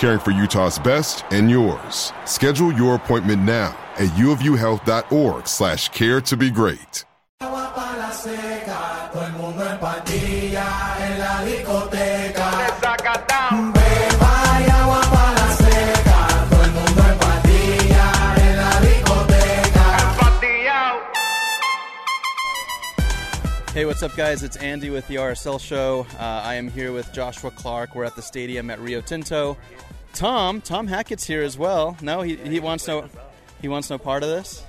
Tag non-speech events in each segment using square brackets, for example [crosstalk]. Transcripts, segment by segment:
caring for Utah's best and yours. Schedule your appointment now at uofuhealth.org slash care to be great. Hey, what's up, guys? It's Andy with the RSL Show. Uh, I am here with Joshua Clark. We're at the stadium at Rio Tinto. Tom, Tom Hackett's here as well. No, he, he wants no he wants no part of this.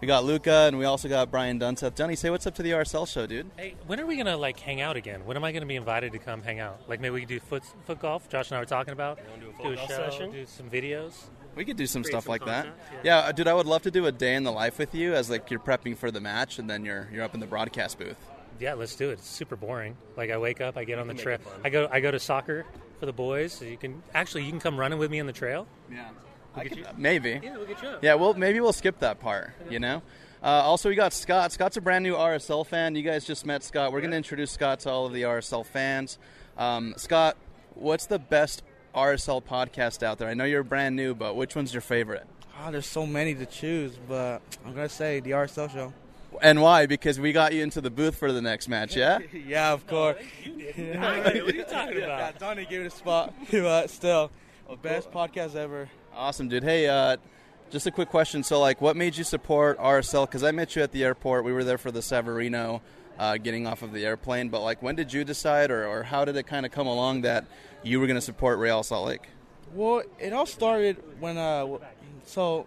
We got Luca, and we also got Brian Dunseth. Dunny, say what's up to the RSL Show, dude. Hey, when are we gonna like hang out again? When am I gonna be invited to come hang out? Like maybe we could do foot foot golf. Josh and I were talking about. Do a, show, session? do some videos. We could do some stuff some like that. content, Yeah. uh, dude, I would love to do a day in the life with you as like you're prepping for the match, and then you're you're up in the broadcast booth. Yeah, let's do it. It's super boring. Like I wake up, I get on the can trail. make it fun. I go I go to soccer for the boys. So you can actually you can come running with me on the trail. Yeah. We'll I get you- maybe. Yeah, we'll get you up. Yeah, well, maybe we'll skip that part. You know. Uh, also, we got Scott. Scott's a brand new RSL fan. You guys just met Scott. We're going to introduce Scott to all of the RSL fans. Um, Scott, what's the best RSL podcast out there? I know you're brand new, but which one's your favorite? Ah, there's so many to choose, but I'm gonna say the RSL show. And why? Because we got you into the booth for the next match, yeah? [laughs] yeah, of course. [laughs] what are you talking about? [laughs] Yeah, about? Donnie gave it a spot, but still, best podcast ever. Awesome, dude. Hey, uh, just a quick question. So, like, what made you support RSL? Because I met you at the airport. We were there for the Savarino uh, getting off of the airplane. But, like, when did you decide, or, or how did it kind of come along that you were going to support Real Salt Lake? Well, it all started when uh, so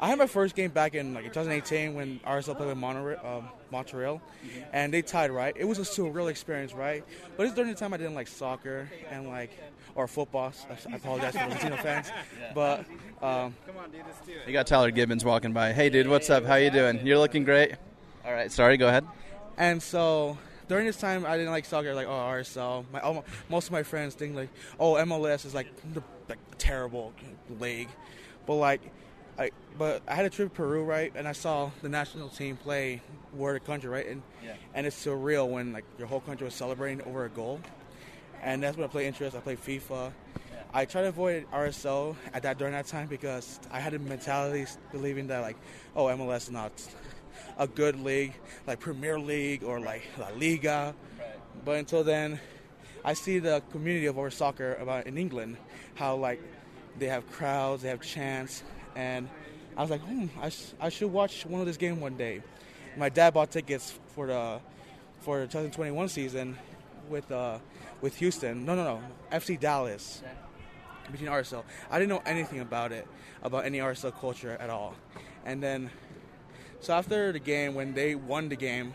I had my first game back in like 2018 when RSL played with Montreal, um, Montreal, and they tied right. It was just too a surreal experience, right? But it's during the time I didn't like soccer and like or football. I- I apologize for the Latino fans, [laughs] but um, You got Tyler Gibbons walking by. Hey, dude, what's up? How you doing? You're looking great. All right, sorry. Go ahead. And so during this time, I didn't like soccer. Like, oh, RSL. My all, most of my friends think like, oh, MLS is like the like terrible league. But like, I but I had a trip to Peru, right? And I saw the national team play World Country, right? And Yeah. and it's surreal when like your whole country was celebrating over a goal. And that's when I play interest. I play FIFA. I try to avoid RSL at that during that time because I had a mentality believing that like, oh, MLS is not a good league like Premier League or like La Liga. But until then, I see the community of our soccer about in England, how like they have crowds, they have chants, and I was like, hmm, I, sh- I should watch one of this game one day. My dad bought tickets for the for the 2021 season with uh with Houston. No, no, no, FC Dallas between RSL. I didn't know anything about it, about any RSL culture at all. And then, so after the game, when they won the game,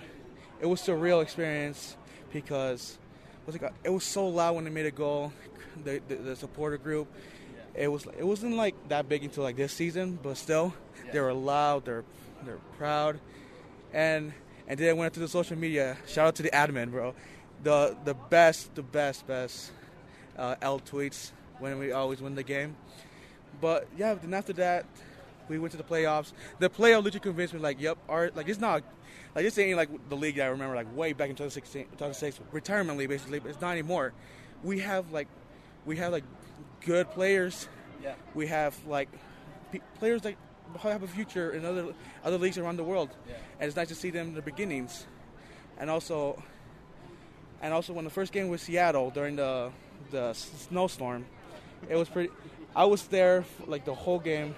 it was a real experience because what's it, it was so loud when they made a goal. The, the, the supporter group, it was it wasn't like that big until like this season, but still, they were loud. They're they're proud, and and then I went to the social media. Shout out to the admin, bro. The the best, the best, best uh, L tweets when we always win the game. But yeah, then after that, We went to the playoffs. The playoff literally convinced me, like, yep, our like it's not like this ain't like the league that I remember like way back in 2016, 2006, retirement league basically, but it's not anymore. We have like we have like good players. Yeah. We have like pe- players that have a future in other other leagues around the world, Yeah. and it's nice to see them in the beginnings, and also and also when the first game with Seattle during the the s- snowstorm, it was pretty. I was there like the whole game,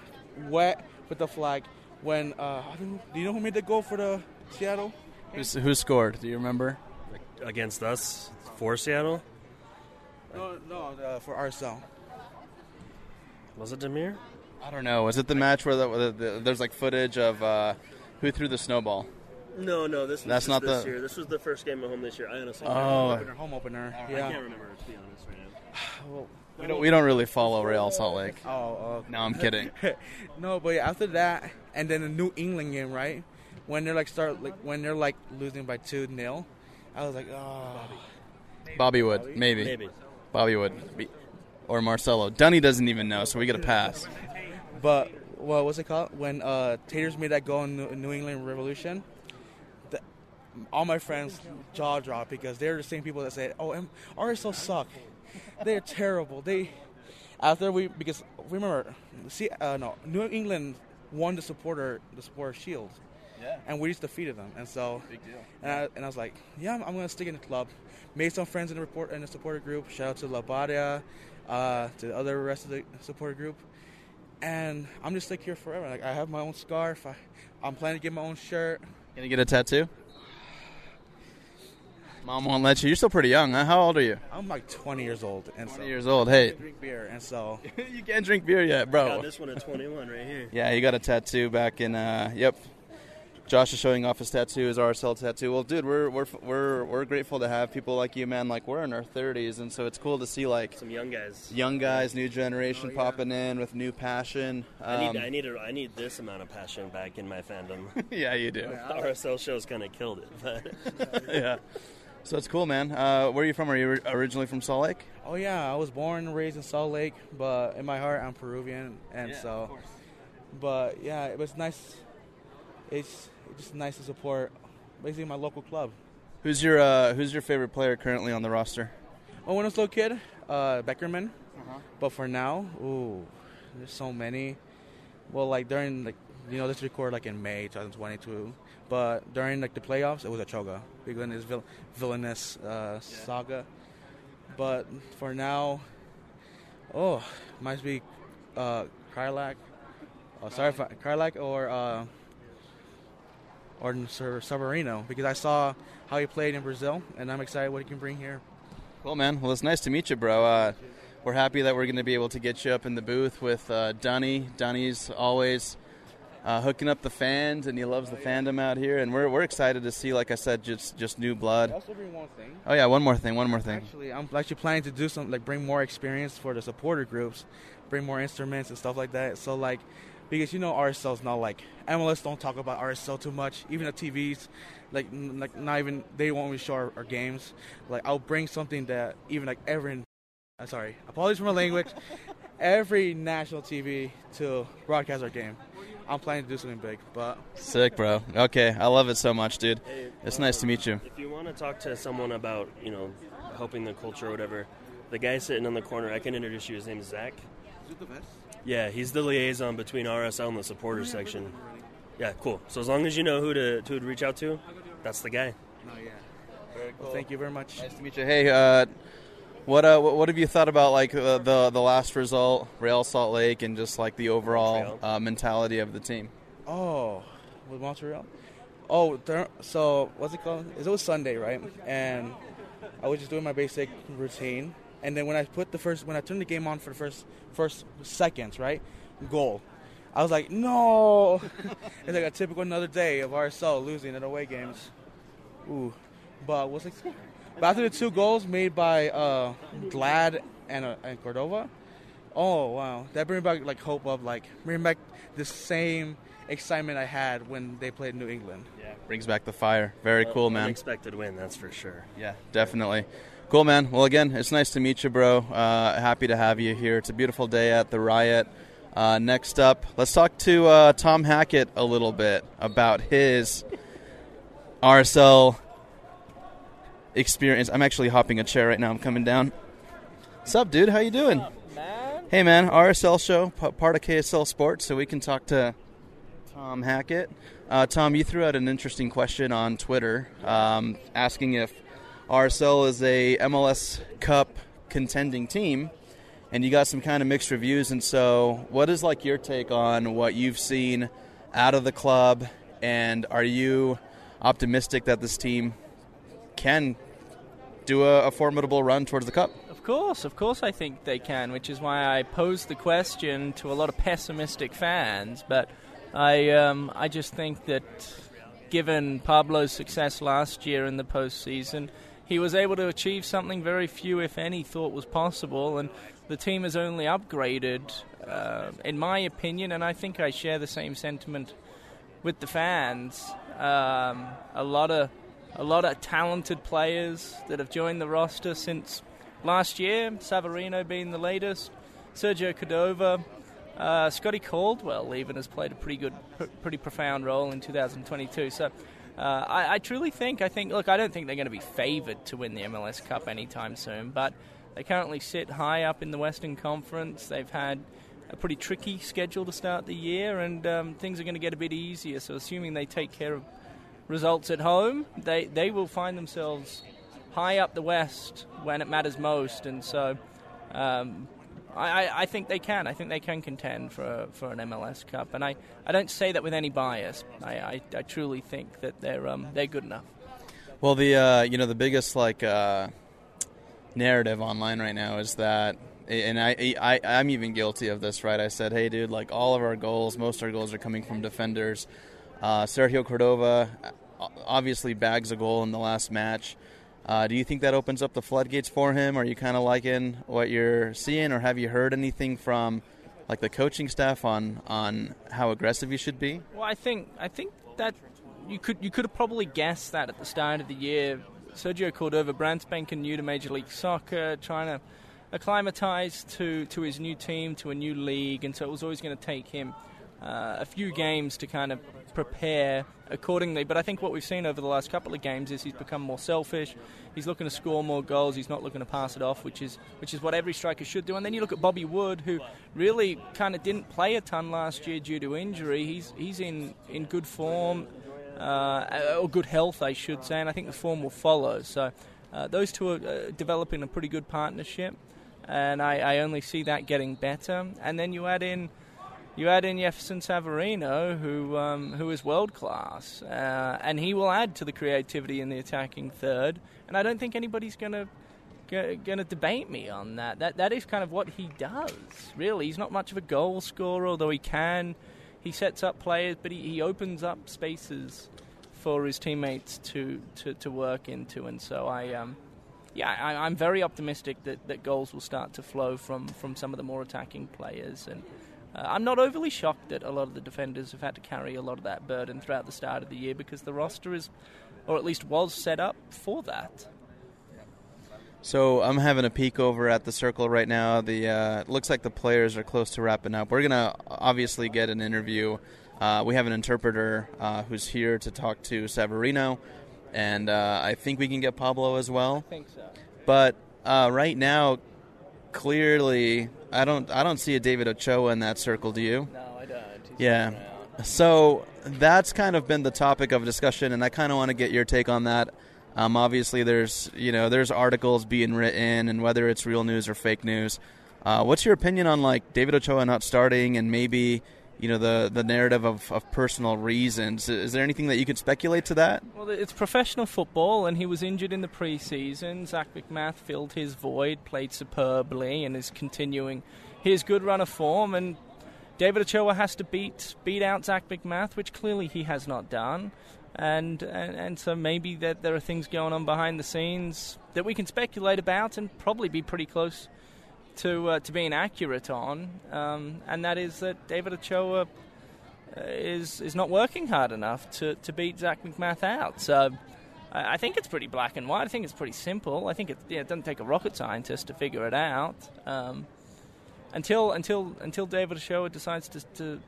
wet with the flag. When uh, I don't do you know who made the goal for the Seattle? Who's, who scored? Do you remember? Against us for Seattle? No, no, uh, for RSL. Was it Damir? I don't know. Was it the match where the, the, the, there's like footage of uh, who threw the snowball? No, no, this That's just not this the- year. This was the first game at home this year. I honestly can't Oh. remember. Opener, home opener. I Yeah. can't remember to be honest right now. [sighs] Well, We don't, we don't really follow Real Salt Lake. Oh, oh. No, I'm kidding. [laughs] no, but after that, and then the New England game, right? When they're like start like when they're like losing by two 0 I was like, oh. Bobby Wood, maybe. Maybe. Bobby Wood. Or Marcelo. Dunny doesn't even know, so we get a pass. But what was it called? When uh, Taters made that goal in New, New England Revolution, the, all my friends jaw dropped because they're the same people that said, "Oh, RSL suck. [laughs] They're terrible." They after we because remember, see, uh, no, New England won the supporter the supporter shield. Yeah. And we just defeated them, and so Big deal. And I, and I was like, yeah, I'm, I'm gonna stick in the club. Made some friends in the report in the supporter group. Shout out to Labadia, uh, to the other rest of the supporter group. And I'm just like here forever. Like I have my own scarf. I, I'm planning to get my own shirt. Gonna get a tattoo? Mom won't let you. You're still pretty young, huh? How old are you? I'm like 20 years old, and 20 so years old. Hey. I drink beer, and so [laughs] you can't drink beer yet, Got bro. this one at 21 right here. Yeah, he got a tattoo back in. Uh, yep. Josh is showing off his tattoo, his RSL tattoo. Well, dude, we're we're we're we're grateful to have people like you, man. Like we're in our 30s, and so it's cool to see like Some young guys. young guys, new generation popping in with new passion. I need, Um, I need, a, I need this amount of passion back in my fandom. [laughs] yeah, you do. [laughs] The RSL shows kind of killed it, but yeah. So it's cool, man. Uh, where are you from? Are you originally from Salt Lake? oh yeah, I was born and raised in Salt Lake, but in my heart I'm Peruvian, and so. But yeah, it was nice. It's just nice to support basically my local club. Who's your uh, Who's your favorite player currently on the roster? Oh, when I was a little kid, uh, Beckerman. But for now, ooh, there's so many. Well, like during like you know this record like in May 2022, but during like the playoffs, it was Ochoa because his vil- villainous uh, saga. But for now, oh, might be uh, Kreilach. Oh, sorry, if I, Kreilach or uh, or Sir Savarino because I saw how he played in Brazil, and I'm excited what he can bring here. Cool, man. Well, it's nice to meet you, bro. Uh, we're happy that we're going to be able to get you up in the booth with uh, Dunny. Dunny's always uh, hooking up the fans, and he loves the fandom out here. And we're, we're excited to see, like I said, just just new blood. also bring one thing. Oh yeah, one more thing. One more thing. Actually, I'm actually planning to do some like bring more experience for the supporter groups, bring more instruments and stuff like that. So like, because you know RSL's not like MLS don't talk about RSL too much. Even the TVs, like n- like not even they won't even show our, our games. Like I'll bring something that even like every, uh, sorry, apologies for my language, [laughs] every national TV to broadcast our game. I'm planning to do something big, but Sick, bro. Okay, I love it so much, dude. It's nice to meet you. if you want to talk to someone about, you know, helping the culture or whatever, the guy sitting in the corner, I can introduce you. His name is Zach. Yeah, he's the liaison between RSL and the supporters section. Yeah, cool. So as long as you know who to, to reach out to, that's the guy. no, yeah. Well, thank you very much. Nice to meet you. Hey, uh, what uh, what what have you thought about like uh, the the last result, Real Salt Lake, and just like the overall uh, mentality of the team? Oh, with Montreal. Oh, there, so what's it called? It was Sunday, right? And I was just doing my basic routine, and then when I put the first, when I turned the game on for the first first seconds, right, goal. I was like, no. [laughs] it's like a typical another day of RSL losing in away games. Ooh, but what's it? But after the two goals made by uh, Glad and uh, and Cordova, oh wow, that brings back like hope of like bring back the same excitement I had when they played New England. Yeah, brings back the fire. Very cool, man. Unexpected win, that's for sure. Yeah, definitely. Cool, man. Well, again, it's nice to meet you, bro. Uh, happy to have you here. It's a beautiful day at the Riot. Uh, next up, let's talk to uh, Tom Hackett a little bit about his RSL experience. I'm actually hopping a chair right now. I'm coming down. What's up, dude? How you doing? man? Hey, man. RSL show, p- part of KSL Sports, so we can talk to Tom Hackett. Uh, Tom, you threw out an interesting question on Twitter, um, asking if RSL is a MLS Cup contending team, and you got some kind of mixed reviews. And so, what is like your take on what you've seen out of the club, and are you optimistic that this team can do a, a formidable run towards the cup? Of course, of course, I think they can, which is why I posed the question to a lot of pessimistic fans. But I, um, I just think that given Pablo's success last year in the postseason, he was able to achieve something very few, if any, thought was possible, and the team has only upgraded, uh, in my opinion, and I think I share the same sentiment with the fans. Um, a lot of a lot of talented players that have joined the roster since last year. Savarino being the latest, Sergio Cordova, uh, Scotty Caldwell even has played a pretty good, pr- pretty profound role in 2022. So. Uh, I, I, truly think, I think, look, I don't think they're going to be favoured to win the MLS Cup anytime soon, but they currently sit high up in the Western Conference. They've had a pretty tricky schedule to start the year, and um, things are going to get a bit easier. So, assuming they take care of results at home, they, they will find themselves high up the West when it matters most. And so um, I, I, think they can. I think they can contend for, for an MLS Cup. And I, I don't say that with any bias. I, I, I truly think that they're, um, they're good enough. Well, the uh, you know the biggest like uh, narrative online right now is that, and I, I I'm even guilty of this. Right? I said, hey, dude, like all of our goals, most of our goals are coming from defenders. Uh, Sergio Cordova obviously bags a goal in the last match. Uh, do you think that opens up the floodgates for him? Are you kind of liking what you're seeing, or have you heard anything from like the coaching staff on on how aggressive you should be? Well, I think I think that you could you could have probably guessed that at the start of the year. Sergio Cordova, brand spanking new to Major League Soccer, trying to acclimatize to to his new team, to a new league, and so it was always going to take him uh, a few games to kind of prepare accordingly. But I think what we've seen over the last couple of games is he's become more selfish. He's looking to score more goals. He's not looking to pass it off, which is which is what every striker should do. And then you look at Bobby Wood, who really kind of didn't play a ton last year due to injury. He's he's in in good form. Uh, or good health, I should say, and I think the form will follow. So, uh, those two are uh, developing a pretty good partnership, and I, I only see that getting better. And then you add in you add in Jefferson Savarino, who um, who is world class, uh, and he will add to the creativity in the attacking third. And I don't think anybody's going to going to debate me on that. That that is kind of what he does. Really, he's not much of a goal scorer, although he can. He sets up players, but he, he opens up spaces for his teammates to, to, to work into. And so I, um, yeah, I, am very optimistic that, that goals will start to flow from, from some of the more attacking players. And uh, I'm not overly shocked that a lot of the defenders have had to carry a lot of that burden throughout the start of the year because the roster is, or at least was set up for that. So I'm having a peek over at the circle right now. The uh, looks like the players are close to wrapping up. We're gonna obviously get an interview. Uh, we have an interpreter uh, who's here to talk to Savarino, and uh, I think we can get Pablo as well. I think so. But uh, right now, clearly I don't I don't see a David Ochoa in that circle. Do you? No, I don't. He's yeah. So that's kind of been the topic of discussion, and I kind of want to get your take on that. Um, obviously, there's you know there's articles being written, and whether it's real news or fake news. Uh, what's your opinion on like David Ochoa not starting, and maybe you know the the narrative of, of personal reasons? Is there anything that you could speculate to that? Well, it's professional football, and he was injured in the preseason. Zac MacMath filled his void, played superbly, and is continuing his good run of form. And David Ochoa has to beat beat out Zac MacMath, which clearly he has not done. And, and and so maybe that there are things going on behind the scenes that we can speculate about and probably be pretty close to uh, to being accurate on, um, and that is that David Ochoa uh, is is not working hard enough to, to beat Zac MacMath out. So I, I, think it's pretty black and white. I think it's pretty simple. I think it, yeah, it doesn't take a rocket scientist to figure it out. Um, until until until David Ochoa decides to, to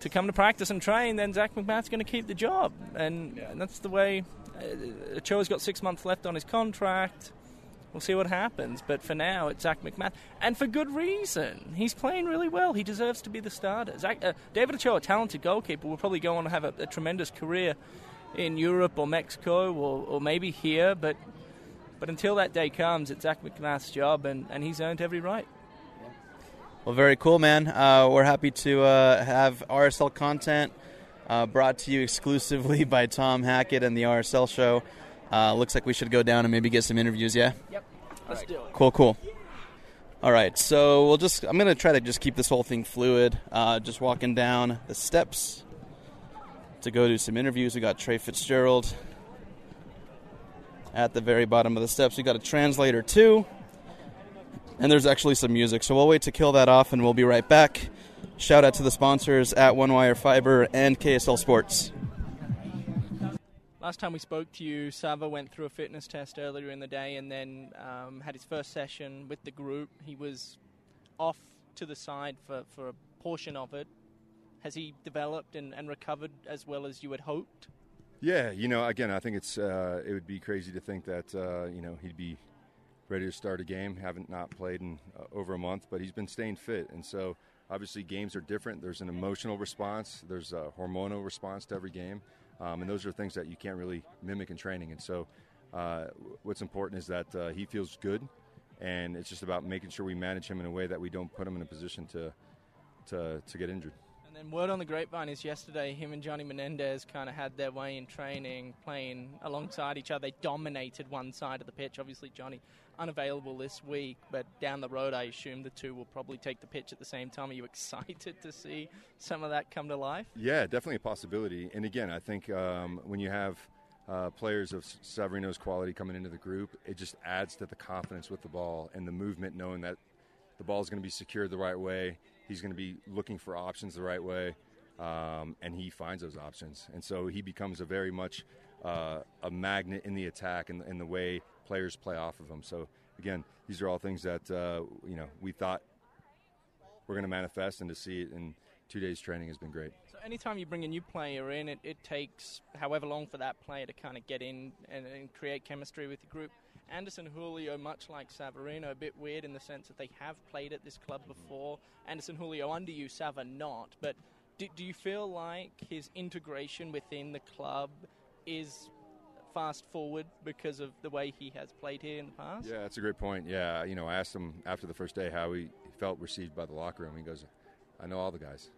to come to practice and train, then Zac MacMath's going to keep the job, and, yeah. and that's the way. Uh, Ochoa's got six months left on his contract. We'll see what happens, but for now it's Zac MacMath, and for good reason. He's playing really well. He deserves to be the starter. Zach, uh, David Ochoa, a talented goalkeeper, will probably go on to have a, a tremendous career in Europe or Mexico or, or maybe here, but but until that day comes, it's Zac MacMath's job, and, and he's earned every right. Well, very cool, man. Uh, we're happy to uh, have RSL content uh, brought to you exclusively [laughs] by Tom Hackett and the RSL show. Uh, looks like we should go down and maybe get some interviews, yeah? Yep. Let's right. do it. Cool, cool. All right, so we'll just, I'm going to try to just keep this whole thing fluid. Uh, just walking down the steps to go do some interviews. We got Trey Fitzgerald at the very bottom of the steps. We got a translator, too and there's actually some music. So we'll wait to kill that off, and we'll be right back. Shout out to the sponsors at One Wire Fiber and KSL Sports. Last time we spoke to you, Sava went through a fitness test earlier in the day and then um, had his first session with the group. He was off to the side for, for a portion of it. Has he developed and, and recovered as well as you had hoped? Yeah, you know, again, I think it's uh, it would be crazy to think that uh, you know he'd be ready to start a game. Haven't not played in uh, over a month, but he's been staying fit, and so obviously games are different. There's an emotional response, there's a hormonal response to every game, um, and those are things that you can't really mimic in training. And so, uh, what's important is that uh, he feels good, and it's just about making sure we manage him in a way that we don't put him in a position to to to get injured. And then word on the grapevine is yesterday, him and Johnny Menendez kind of had their way in training, playing alongside each other. They dominated one side of the pitch. Obviously, Johnny unavailable this week, but down the road, I assume the two will probably take the pitch at the same time. Are you [laughs] excited to see some of that come to life? Yeah, definitely a possibility. And again, I think um, when you have uh, players of Savarino's quality coming into the group, it just adds to the confidence with the ball and the movement, knowing that the ball is going to be secured the right way He's going to be looking for options the right way, um, and he finds those options. And so he becomes a very much uh, a magnet in the attack and, in the way players play off of him. So again, these are all things that uh, you know we thought we're going to manifest, and to see it in two days training has been great. So anytime you bring a new player in, it, it takes however long for that player to kind of get in and, and create chemistry with the group. Anderson Julio, much like Savarino, a bit weird in the sense that they have played at this club before. Anderson Julio under you, Sava not. But do, do you feel like his integration within the club is fast forward because of the way he has played here in the past? Yeah, that's a great point. Yeah, you know, I asked him after the first day how he felt received by the locker room. He goes, "I know all the guys,"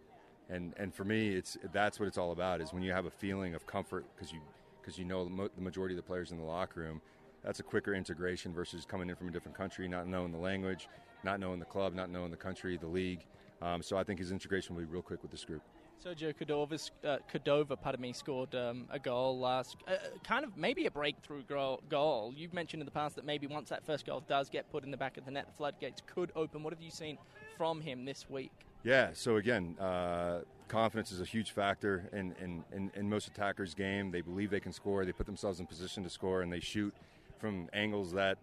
and and for me, it's that's what it's all about. Is when you have a feeling of comfort because you because you know the majority of the players in the locker room that's a quicker integration versus coming in from a different country, not knowing the language, not knowing the club, not knowing the country, the league. Um, so I think his integration will be real quick with this group. Sergio Cordova, uh, Cordova pardon me, scored um, a goal last, uh, kind of maybe a breakthrough goal. You've mentioned in the past that maybe once that first goal does get put in the back of the net, the floodgates could open. What have you seen from him this week? Yeah, so again, uh, confidence is a huge factor in, in, in, in most attackers' game. They believe they can score, they put themselves in position to score, and they shoot from angles that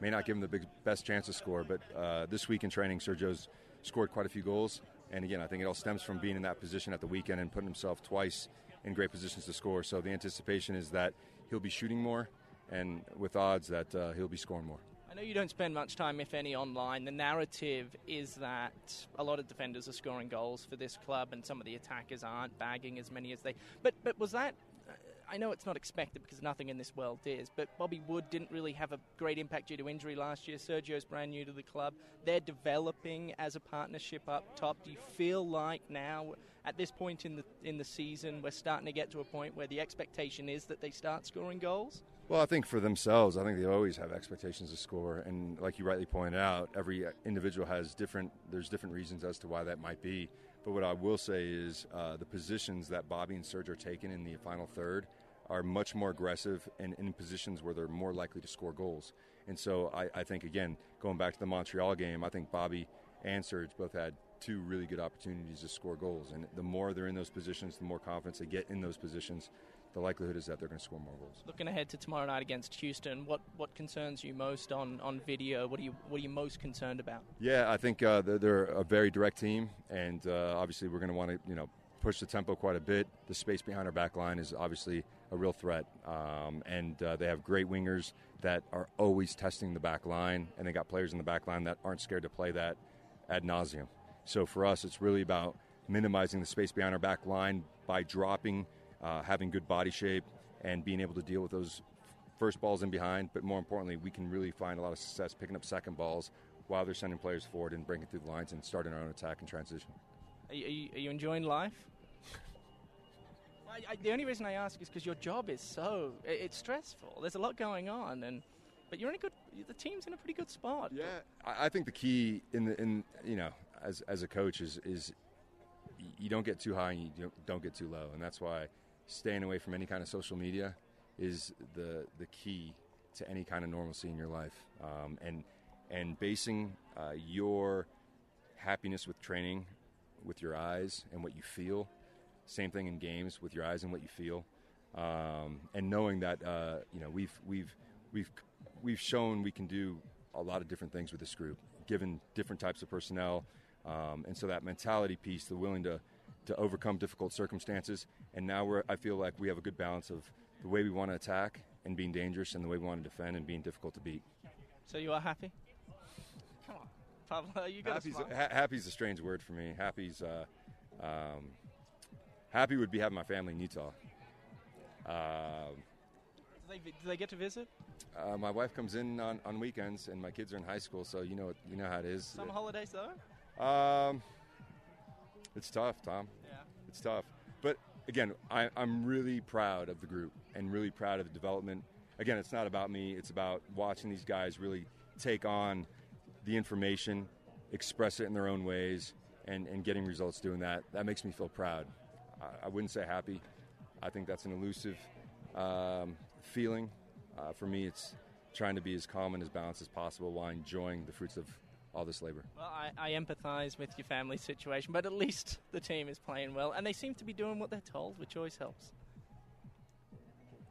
may not give him the big, best chance to score. But uh, this week in training, Sergio's scored quite a few goals. And again, I think it all stems from being in that position at the weekend and putting himself twice in great positions to score. So the anticipation is that he'll be shooting more, and with odds that uh, he'll be scoring more. I know you don't spend much time, if any, online. The narrative is that a lot of defenders are scoring goals for this club, and some of the attackers aren't bagging as many as they. But but was that I know it's not expected because nothing in this world is, but Bobby Wood didn't really have a great impact due to injury last year. Sergio's brand new to the club. They're developing as a partnership up top. Do you feel like now, at this point in the in the season, we're starting to get to a point where the expectation is that they start scoring goals? Well, I think for themselves, I think they always have expectations to score, and like you rightly pointed out, every individual has different. There's different reasons as to why that might be. But what I will say is uh, the positions that Bobby and Serge are taking in the final third are much more aggressive and in positions where they're more likely to score goals. And so I, I, think, again, going back to the Montreal game, I think Bobby and Serge both had two really good opportunities to score goals. And the more they're in those positions, the more confidence they get in those positions, the likelihood is that they're going to score more goals. Looking ahead to tomorrow night against Houston, what, what concerns you most on, on video? What are you what are you most concerned about? Yeah, I think uh, they're, they're, a very direct team, and uh, obviously we're going to want to you know push the tempo quite a bit. The space behind our back line is obviously a real threat, um, and uh, they have great wingers that are always testing the back line, and they got players in the back line that aren't scared to play that ad nauseum. So for us, it's really about minimizing the space behind our back line by dropping, uh, having good body shape, and being able to deal with those first balls in behind. But more importantly, we can really find a lot of success picking up second balls while they're sending players forward and breaking through the lines and starting our own attack and transition. Are you, are you enjoying life? I, I, the only reason I ask is because your job is so it, it's stressful. There's a lot going on, and but you're in a good. The team's in a pretty good spot. Yeah, I, I think the key in the in you know as as a coach is is you don't get too high and you don't, get too low, and that's why staying away from any kind of social media is the the key to any kind of normalcy in your life, um, and and basing uh, your happiness with training with your eyes and what you feel. Same thing in games with your eyes and what you feel, um, and knowing that uh, you know we've we've we've we've shown we can do a lot of different things with this group, given different types of personnel, um, and so that mentality piece, the willing to to overcome difficult circumstances, and now we're I feel like we have a good balance of the way we want to attack and being dangerous, and the way we want to defend and being difficult to beat. So you are happy? Pablo, [laughs] you got happy's, a, ha- happy's a strange word for me. Happy's uh, um, happy would be having my family in Utah. Um, do, they, do they get to visit? Uh, my wife comes in on, on weekends, and my kids are in high school, so you know you know how it is. Summer holidays though. Um, it's tough, Tom. Yeah. It's tough, but again, I, I'm really proud of the group and really proud of the development. Again, it's not about me; it's about watching these guys really take on the information, express it in their own ways, and, and getting results doing that. That makes me feel proud. I, I wouldn't say happy. I think that's an elusive um, feeling. Uh, for me, it's trying to be as calm and as balanced as possible while enjoying the fruits of all this labor. Well, I, I empathize with your family situation, but at least the team is playing well, and they seem to be doing what they're told, which always helps.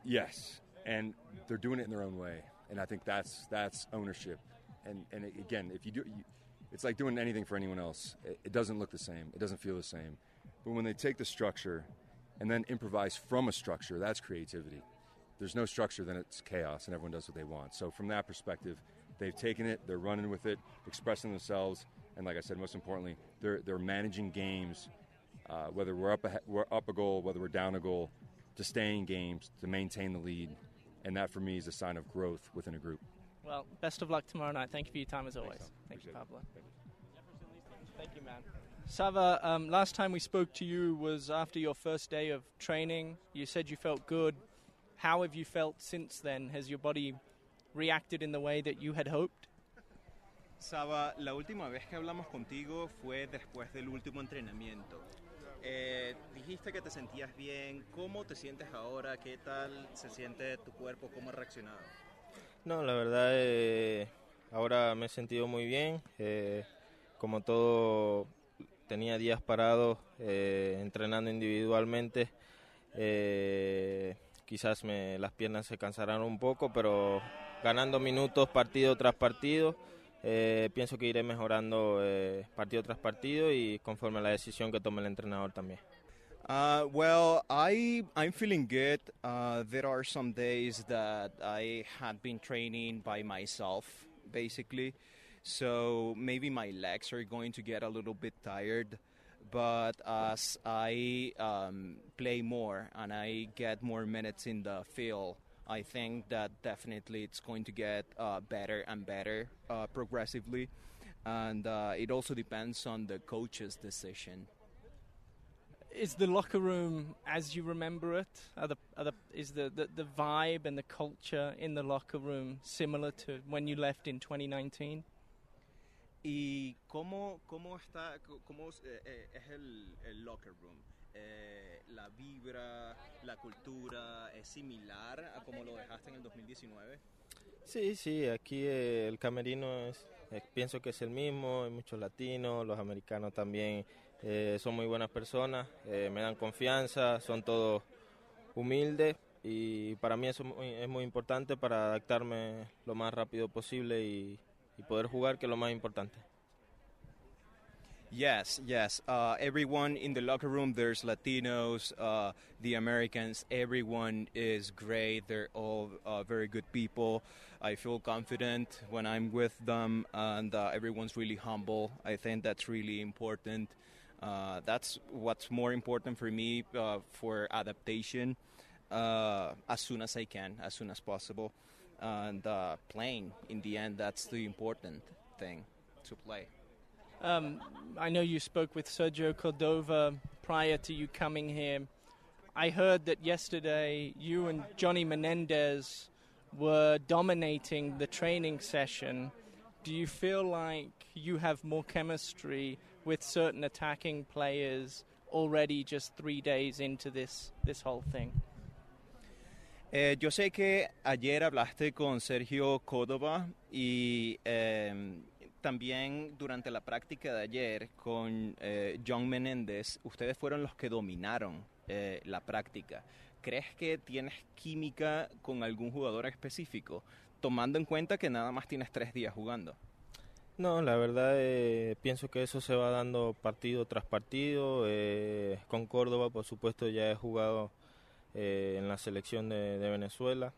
Yes, and they're doing it in their own way, and I think that's that's ownership and and again, if you do, you, it's like doing anything for anyone else. It, it, doesn't look the same. It doesn't feel the same. But when they take the structure and then improvise from a structure, that's creativity. There's no structure, then it's chaos, and everyone does what they want. So from that perspective, they've taken it, they're running with it, expressing themselves, and like I said, most importantly, they're they're managing games. Uh, whether we're up a, we're up a goal, whether we're down a goal, to stay in games, to maintain the lead, and that for me is a sign of growth within a group. Well, best of luck tomorrow night. Thank you for your time as always. Thank you, Pablo. Thank you, man. Sava, um, last time we spoke to you was after your first day of training. You said you felt good. How have you felt since then? Has your body reacted in the way that you had hoped? Sava, la última vez que hablamos contigo fue después del último entrenamiento. Eh, dijiste que te sentías bien. ¿Cómo te sientes ahora? ¿Qué tal se siente tu cuerpo? ¿Cómo ha reaccionado? No, la verdad, eh, ahora me he sentido muy bien. Eh, como todo, tenía días parados eh, entrenando individualmente. Quizás me, las piernas se cansarán un poco, pero ganando minutos partido tras partido, pienso que iré mejorando partido tras partido y conforme a la decisión que tome el entrenador también. Uh, well, I I'm feeling good. Uh, there are some days that I had been training by myself, basically, so maybe my legs are going to get a little bit tired. But as I um, play more and I get more minutes in the field, I think that definitely it's going to get uh, better and better uh, progressively, and uh, it also depends on the coach's decision is the locker room as you remember it? Are the, are the, is the, the, the vibe and the culture in the locker room similar to when you left in 2019? ¿Y cómo, cómo, está, cómo eh, eh, es el, el, locker room? Eh, ¿La vibra, la cultura es similar a como lo dejaste en el 2019? Sí, sí, aquí eh, el camerino es, eh, pienso que es el mismo, hay muchos latinos, los americanos también Eh, son muy buenas personas, eh, me dan confianza, son todos humilde y para mí eso es muy importante para adaptarme lo más rápido posible y, y poder jugar, que es lo más importante. Yes, yes. Uh, everyone in the locker room, there's Latinos, uh, the Americans, everyone is great. They're all uh, very good people. I feel confident when I'm with them, and uh, everyone's really humble. I think that's really important. Uh, that's what's more important for me uh, for adaptation as soon as I can, as soon as possible. And playing, in the end, that's the important thing to play. Um, I know you spoke with Sergio Cordova prior to you coming here. I heard that yesterday you and Johnny Menendez were dominating the training session. Do you feel like you have more chemistry with certain attacking players already just three days into this, this whole thing? Eh, yo sé que ayer hablaste con Sergio Córdoba y eh, también durante la práctica de ayer con eh, John Menéndez, ustedes fueron los que dominaron eh, la práctica. ¿Crees que tienes química con algún jugador específico, tomando en cuenta que nada más tienes tres días jugando? No, la verdad eh, pienso que eso se va dando partido tras partido. con Córdoba, por supuesto, ya he jugado en la selección de, de, Venezuela,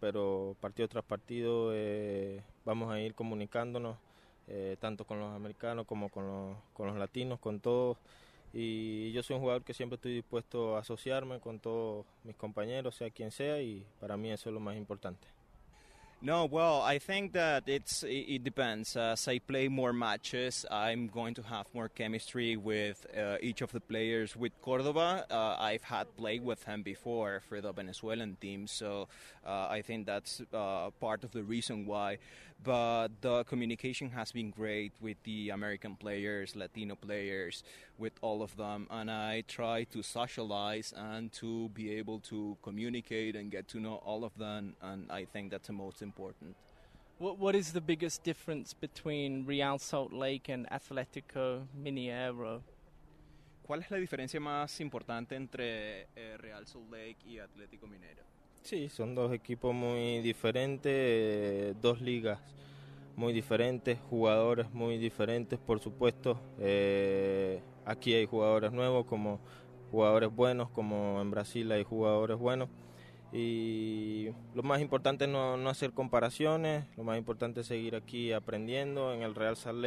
pero partido tras partido vamos a ir comunicándonos eh, tanto con los americanos como con los, con los latinos, con todos. Y yo soy un jugador que siempre estoy dispuesto a asociarme con todos mis compañeros, sea quien sea, y para mí eso es lo más importante. No, well, I think that it's it depends. As I play more matches, I'm going to have more chemistry with uh, each of the players. With Cordova, uh, I've had played with him before for the Venezuelan team, so uh, I think that's uh, part of the reason why. But the communication has been great with the American players, Latino players, with all of them, and I try to socialize and to be able to communicate and get to know all of them, and I think that's the most important. What What is the biggest difference between Real Salt Lake and Atletico Mineiro? ¿Cuál es la diferencia más importante entre eh, Real Salt Lake y Atlético Mineiro? Sí, son dos equipos muy diferentes, dos ligas muy diferentes, jugadores muy diferentes, por supuesto. Eh, aquí hay jugadores nuevos, como jugadores buenos, como en Brasil hay jugadores buenos y lo más importante es no, no, hacer comparaciones, lo más importante es seguir aquí aprendiendo en el Real Salt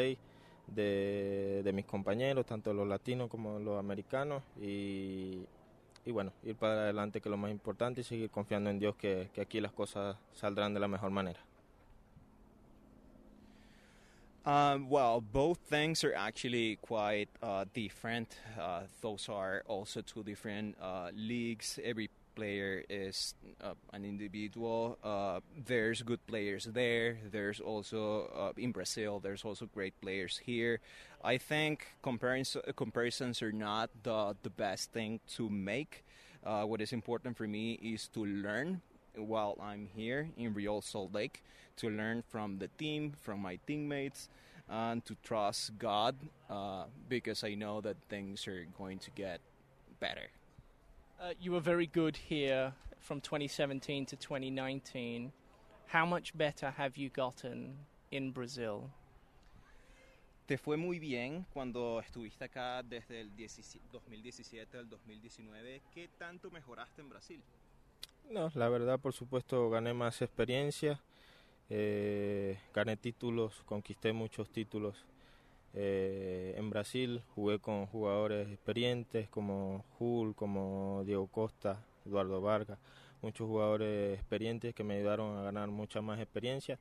de, de mis compañeros, tanto los latinos como los americanos, y, y, bueno, ir para adelante que es lo más importante y seguir confiando en Dios que, que aquí las cosas saldrán de la mejor manera. Um, well, both things are actually quite uh, different. Uh, those are also two different uh, leagues. Every player is uh, an individual. Uh, there's good players there. There's also uh, in Brazil. There's also great players here. I think comparisons comparisons are not the the best thing to make. Uh, what is important for me is to learn while I'm here in Real Salt Lake, to learn from the team, from my teammates, and to trust God uh, because I know that things are going to get better. Uh, you were very good here from 2017 to 2019. How much better have you gotten in Brazil? Te fue muy bien cuando estuviste acá desde el 2017 al 2019. ¿Qué tanto mejoraste en Brasil? No, la verdad, por supuesto, gané más experiencia, eh, gané títulos, conquisté muchos títulos eh, en Brasil jugué con jugadores experientes como Hull, como Diego Costa, Eduardo Vargas, muchos jugadores experientes que me ayudaron a ganar mucha más experiencia.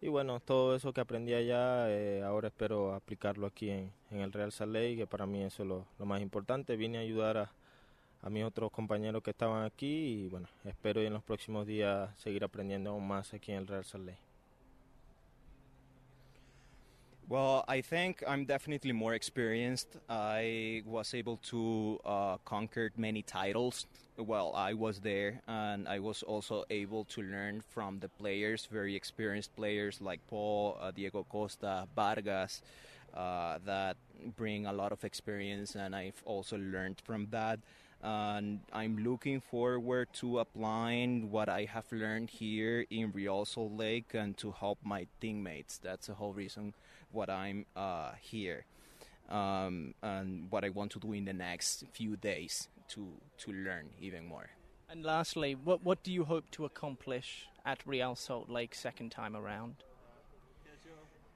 Y bueno, todo eso que aprendí allá, eh, ahora espero aplicarlo aquí en, el Real Lake, que para mí eso es lo, más importante. Vine a ayudar a, a mis otros compañeros que estaban aquí y bueno, espero en los próximos días seguir aprendiendo aún más aquí en el Real Salt Lake. Well, I think I'm definitely more experienced. I was able to uh, conquer many titles. Well, I was there, and I was also able to learn from the players, very experienced players like Paul, uh, Diego Costa, Vargas, uh, that bring a lot of experience, and I've also learned from that. and I'm looking forward to applying what I have learned here in Real Salt Lake and to help my teammates. That's the whole reason what I'm uh, here um, and what I want to do in the next few days to to learn even more. And lastly, what what do you hope to accomplish at Real Salt Lake second time around?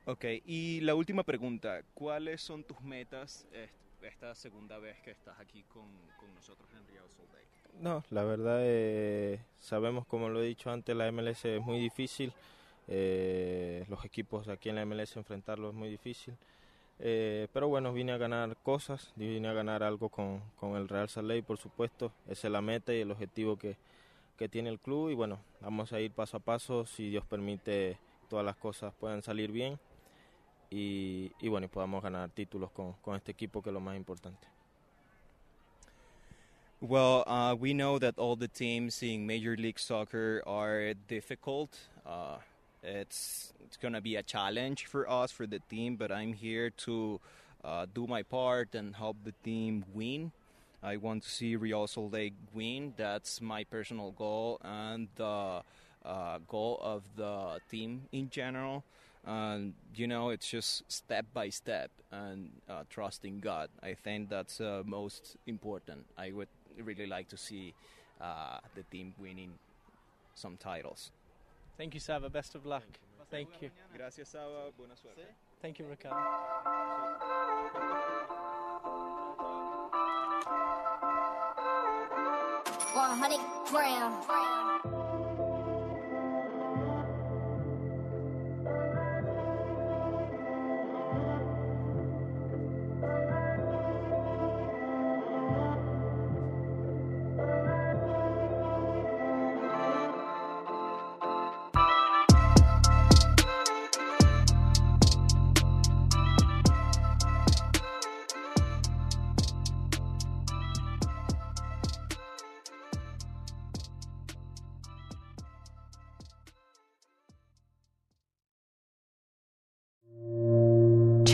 Ok, y la última pregunta, ¿cuáles son tus metas esta segunda vez que estás aquí con, con nosotros en Real Salt Lake? No, la verdad eh, sabemos, como lo he dicho antes, la MLS es muy difícil. Eh, los equipos aquí en la MLS enfrentarlo es muy difícil. Eh, pero bueno, vine a ganar cosas, vine a ganar algo con, con el Real Salt Lake, por supuesto. Esa es la meta y el objetivo que, que tiene el club. Y bueno, vamos a ir paso a paso. Si Dios permite, todas las cosas puedan salir bien. Y, y bueno, podamos ganar títulos con, con este equipo, que es lo más importante. Well, uh, we know that all the teams in Major League Soccer are difficult. Uh, it's it's to be a challenge for us for the team, but I'm here to uh, do my part and help the team win. I want to see Real Salt Lake win. That's my personal goal and the uh, goal of the team in general. And you know, it's just step by step and uh, trusting God. I think that's uh, most important. I would really like to see uh, the team winning some titles. Thank you, Sava. Best of luck. Thank you. Gracias, Sava. Buena suerte. Thank you, Ricardo. One hundred